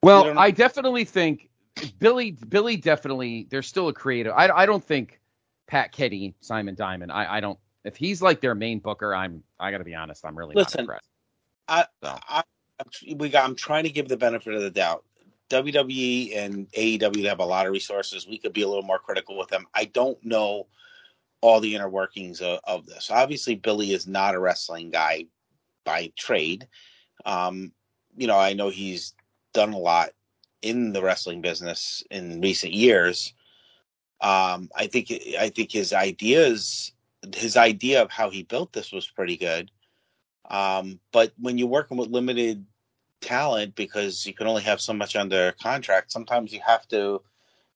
[SPEAKER 1] Well, I definitely think Billy Billy definitely there's still a creative. I I don't think Pat Kenney, Simon Diamond. I I don't if he's like their main booker, I'm I got to be honest, I'm really
[SPEAKER 2] Listen,
[SPEAKER 1] not impressed.
[SPEAKER 2] I,
[SPEAKER 1] So.
[SPEAKER 2] I, I'm, we got. I'm trying to give the benefit of the doubt. WWE and AEW have a lot of resources. We could be a little more critical with them. I don't know all the inner workings of, of this. Obviously, Billy is not a wrestling guy by trade. Um, you know, I know he's done a lot in the wrestling business in recent years. Um, I think I think his ideas, his idea of how he built this was pretty good. Um, but when you're working with limited talent, because you can only have so much under contract, sometimes you have to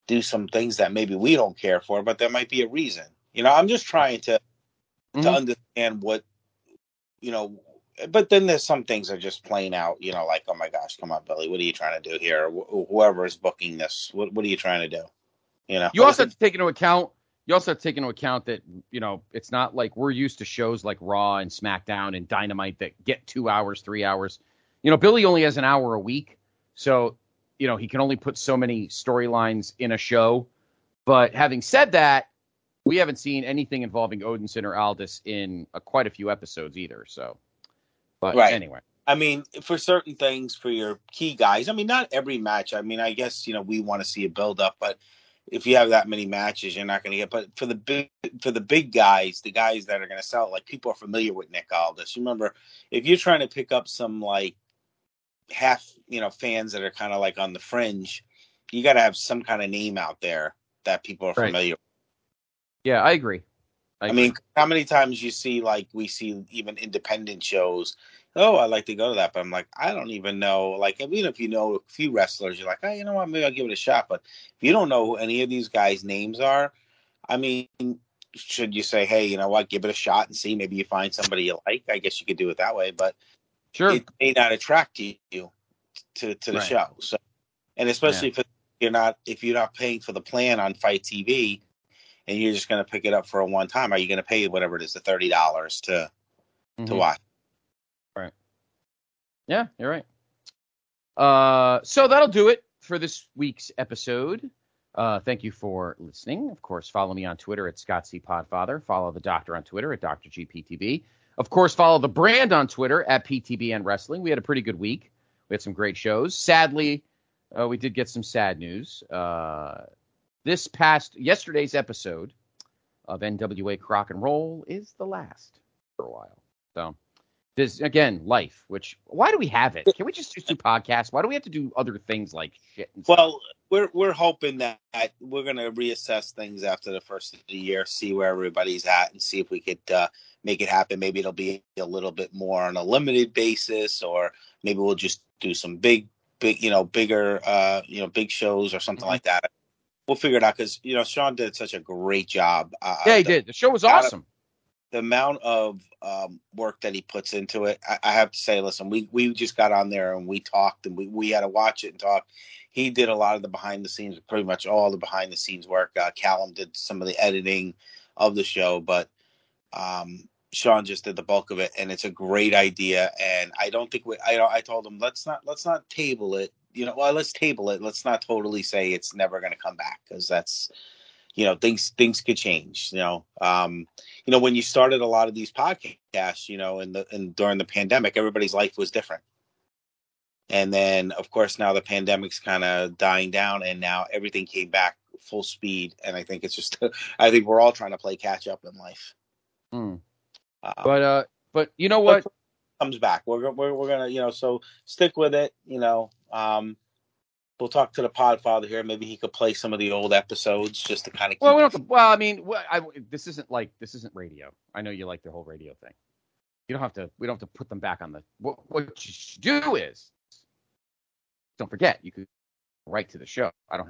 [SPEAKER 2] do some things that maybe we don't care for, but there might be a reason. You know, I'm just trying to to
[SPEAKER 1] Mhm.
[SPEAKER 2] understand what you know. But then there's some things that are just plain out. You know, like oh my gosh, come on, Billy, what are you trying to do here? Wh- whoever is booking this, what what are you trying to do? You know,
[SPEAKER 1] You also have to take into account. You also have to take into account that you know it's not like we're used to shows like Raw and SmackDown and Dynamite that get two hours, three hours. You know, Billy only has an hour a week, so you know he can only put so many storylines in a show. But having said that, we haven't seen anything involving Odinson or Aldis in uh, quite a few episodes either. So, but
[SPEAKER 2] Right.
[SPEAKER 1] anyway,
[SPEAKER 2] I mean, for certain things, for your key guys, I mean, not every match. I mean, I guess you know we want to see a build up, but if you have that many matches, you're not going to get. But for the big, for the big guys, the guys that are going to sell, like people are familiar with Nick Aldis. Remember, if you're trying to pick up some like half, you know, fans that are kind of like on the fringe, you got to have some kind of name out there that people are
[SPEAKER 1] Right.
[SPEAKER 2] familiar. with.
[SPEAKER 1] yeah, I agree.
[SPEAKER 2] I
[SPEAKER 1] agree.
[SPEAKER 2] mean, how many times you see like we see even independent shows? Oh, I like to go to that, but I'm like, I don't even know. Like, even if you know a few wrestlers, you're like, oh, you know what? Maybe I'll give it a shot. But if you don't know who any of these guys' names are, I mean, should you say, hey, you know what? Give it a shot and see. Maybe you find somebody you like. I guess you could do it that way, but
[SPEAKER 1] sure.
[SPEAKER 2] it may not attract you to to the
[SPEAKER 1] Right.
[SPEAKER 2] show. So and especially if you're not if you're not paying for the plan on Fight TV, and you're just going to pick it up for a one time, are you going to pay whatever it is, the thirty dollars to to
[SPEAKER 1] Mhm.
[SPEAKER 2] watch? Right.
[SPEAKER 1] Yeah, you're right. Uh, so that'll do it for this week's episode. Uh, thank you for listening. Of course, follow me on Twitter at Scott C. Podfather. Follow the doctor on Twitter at Dr. GPTV. Of course, follow the brand on Twitter at PTBN Wrestling. We had a pretty good week. We had some great shows. Sadly, uh, we did get some sad news. Uh, this past yesterday's episode of NWA Crock and Roll is the last for a while. So this again, life. Which why do we have it? Can we just do podcasts? Why do we have to do other things like shit?
[SPEAKER 2] Well, we're we're hoping that we're going to reassess things after the first of the year, see where everybody's at, and see if we could uh, make it happen. Maybe it'll be a little bit more on a limited basis, or maybe we'll just do some big, big, you know, bigger, uh, you know, big shows or something
[SPEAKER 1] Mhm.
[SPEAKER 2] like that. We'll figure it out because you know Sean did such a great job. Uh,
[SPEAKER 1] yeah, he
[SPEAKER 2] the,
[SPEAKER 1] did. The show was awesome.
[SPEAKER 2] the amount of um, work that he puts into it, I, I have to say, listen, we we just got on there and we talked and we, we had to watch it and talk. He did a lot of the behind the scenes, pretty much all the behind the scenes work. Uh, Callum did some of the editing of the show, but um, Sean just did the bulk of it, and it's a great idea. And I don't think we, I I told him let's not let's not table it. You know, well, let's table it. Let's not totally say it's never going to come back because that's you know things things could change you know um you know when you started a lot of these podcasts you know in the and during the pandemic everybody's life was different and then of course now the pandemic's kind of dying down and now everything came back full speed and i think it's just i think we're all trying to play catch up in life
[SPEAKER 1] Mm.
[SPEAKER 2] um,
[SPEAKER 1] But uh, but you know what?
[SPEAKER 2] comes back we're, we're we're gonna you know so stick with it you know um we'll talk to the podfather here maybe he could play some of the old episodes just to kind of
[SPEAKER 1] Well, we don't. Have to, well, I mean, I, this isn't like this isn't radio. I know you like the whole radio thing. You don't have to. We don't have to put them back on the. What, what you should do is, don't forget, you could write to the show. I don't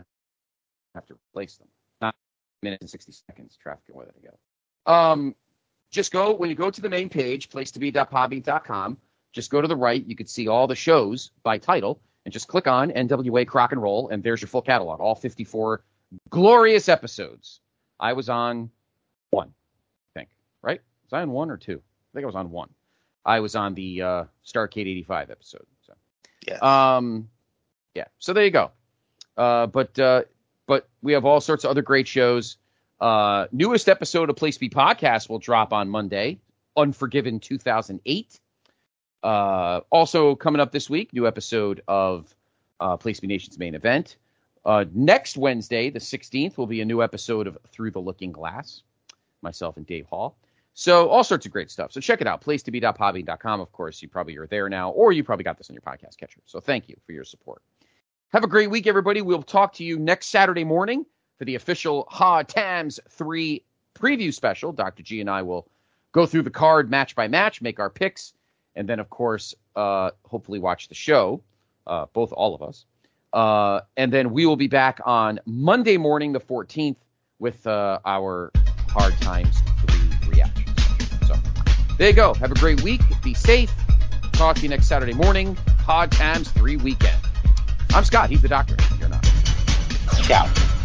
[SPEAKER 1] have to replace them. Not minutes and sixty seconds. Traffic and weather together. Um, just go when you go to the main page, place to be.podbean.com. Just go to the right. You could see all the shows by title, and just click on NWA Crock and Roll, and there's your full catalog, all 54 glorious episodes. I was on one, I think, right? Was I on one or two? I think I was on one. I was on the uh, Starcade 85 episode. So,
[SPEAKER 2] Yeah.
[SPEAKER 1] Um, yeah. So there you go. Uh, but uh, but we have all sorts of other great shows. Uh, newest episode of Place Be podcast will drop on Monday. Unforgiven 2008. Uh, also coming up this week, new episode of uh, Place Be Nation's main event. Uh, next Wednesday, the 16th, will be a new episode of Through the Looking Glass. Myself and Dave Hall. So all sorts of great stuff. So check it out. Place to be.podbean.com. Of course, you probably are there now, or you probably got this on your podcast catcher. So thank you for your support. Have a great week, everybody. We'll talk to you next Saturday morning for the official Hard Times 3 preview special. Dr. G and I will go through the card match by match, make our picks, and then, of course, uh, hopefully watch the show, uh, both all of us. Uh, and then we will be back on Monday morning, the 14th, with uh, our Hard Times 3 reaction. So there you go. Have a great week. Be safe. Talk to you next Saturday morning. Hard Times 3 weekend. I'm Scott. He's the doctor. You're not.
[SPEAKER 2] ciao